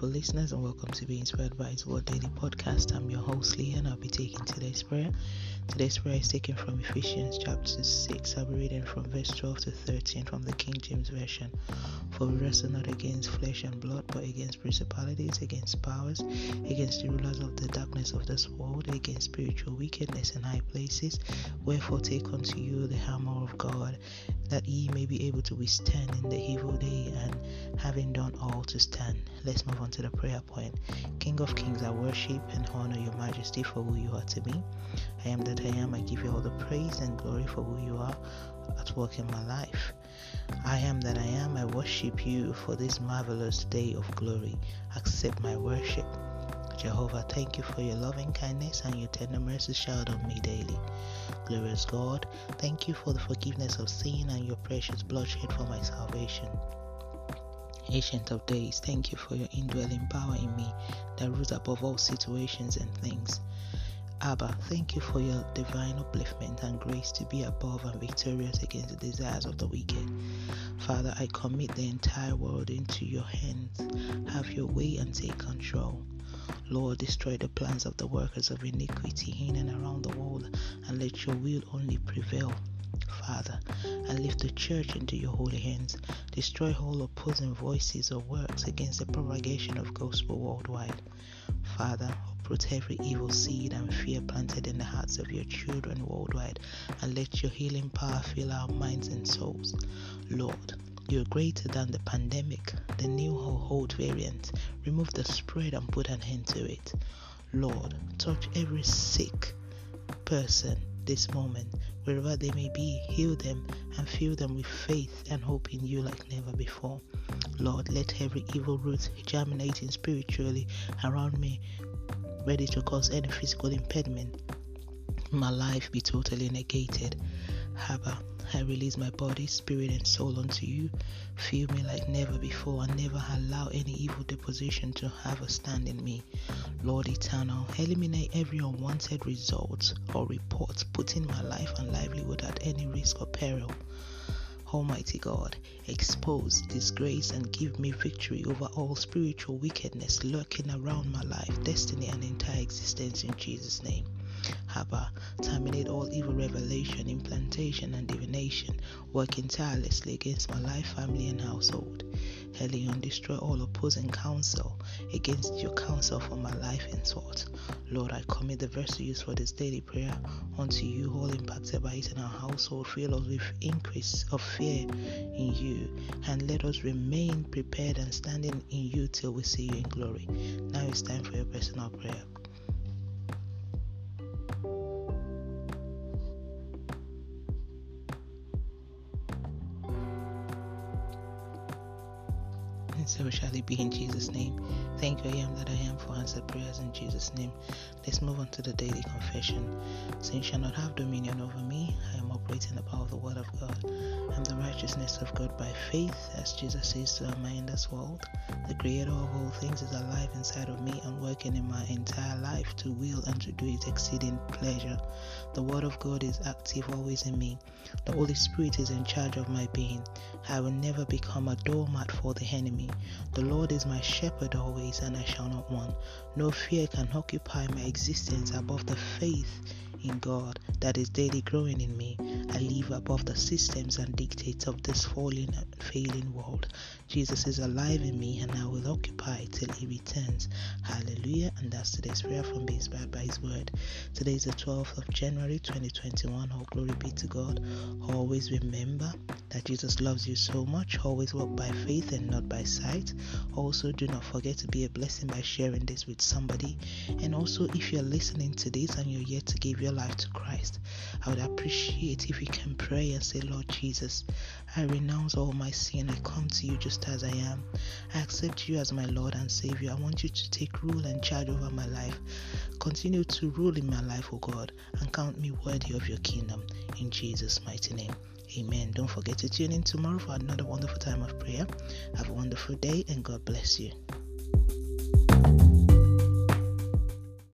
beautiful listeners, and welcome to Be Inspired by His Word Daily Podcast. I'm your host, Lee, and I'll be taking today's prayer. Today's prayer is taken from Ephesians chapter 6. I'll be reading from verse 12 to 13 from the King James Version. For we wrestle not against flesh and blood, but against principalities, against powers, against the rulers of the darkness of this world, against spiritual wickedness in high places. Wherefore take unto you the hammer of God, that ye may be able to withstand in the evil day, and having done all to stand. Let's move on to the prayer point. King of kings, I worship and honor your majesty for who you are to me. I am that I am. I give you all the praise and glory for who you are at work in my life. I am that I am. I worship you for this marvelous day of glory. Accept my worship. Jehovah, thank you for your loving kindness and your tender mercy showered on me daily. Glorious God, thank you for the forgiveness of sin and your precious blood shed for my salvation. Ancient of Days, thank you for your indwelling power in me that rules above all situations and things. Abba, thank you for your divine upliftment and grace to be above and victorious against the desires of the wicked. Father, I commit the entire world into your hands. Have your way and take control. Lord, destroy the plans of the workers of iniquity in and around the world and let your will only prevail. Father, I lift the church into your holy hands. Destroy all opposing voices or works against the propagation of gospel worldwide. Father, uproot every evil seed and fear planted in the hearts of your children worldwide, and let your healing power fill our minds and souls. Lord, you're greater than the pandemic, the new or old variant. Remove the spread and put an end to it. Lord, touch every sick person this moment, wherever they may be, heal them and fill them with faith and hope in you like never before. Lord, let every evil root germinating spiritually around me ready to cause any physical impediment my life be totally negated. Abba, I release my body, spirit, and soul unto you. Feel me like never before and never allow any evil deposition to have a stand in me. Lord eternal, eliminate every unwanted result or report putting my life and livelihood at any risk or peril. Almighty God, expose, disgrace, and give me victory over all spiritual wickedness lurking around my life, destiny, and entire existence in Jesus' name. Abba, terminate all evil revelation, implantation, and divination, working tirelessly against my life, family, and household. Elyon, destroy all opposing counsel against your counsel for my life and thought. Lord, I commit the verse used for this daily prayer unto you, all impacted by it in our household. Fill us with increase of fear in you, and let us remain prepared and standing in you till we see you in glory. Now it's time for your personal prayer. So shall it be in Jesus' name. Thank you, I am that I am, for answered prayers in Jesus' name. Let's move on to the daily confession. Sin shall not have dominion over me. I am operating the power of the Word of God. I am the righteousness of God by faith, as Jesus says to a this world. The Creator of all things is alive inside of me and working in my entire life to will and to do His exceeding pleasure. The Word of God is active always in me. The Holy Spirit is in charge of my being. I will never become a doormat for the enemy. The Lord is my shepherd always, and I shall not want. No fear can occupy my existence above the faith in God that is daily growing in me. I live above the systems and dictates of this fallen and failing world. Jesus is alive in me and I will occupy till he returns. Hallelujah. And that's today's prayer from being inspired by his word. Today is the 12th of January 2021. All glory be to God. Always remember that Jesus loves you so much. Always walk by faith and not by sight. Also, do not forget to be a blessing by sharing this with somebody. And also, if you're listening to this and you're yet to give your life to Christ, I would appreciate if you can pray and say, Lord Jesus, I renounce all my sin. I come to you just as I am. I accept you as my Lord and Savior. I want you to take rule and charge over my life. Continue to rule in my life, O God, and count me worthy of your kingdom. In Jesus' mighty name. Amen. Don't forget to tune in tomorrow for another wonderful time of prayer. Have a wonderful day and God bless you.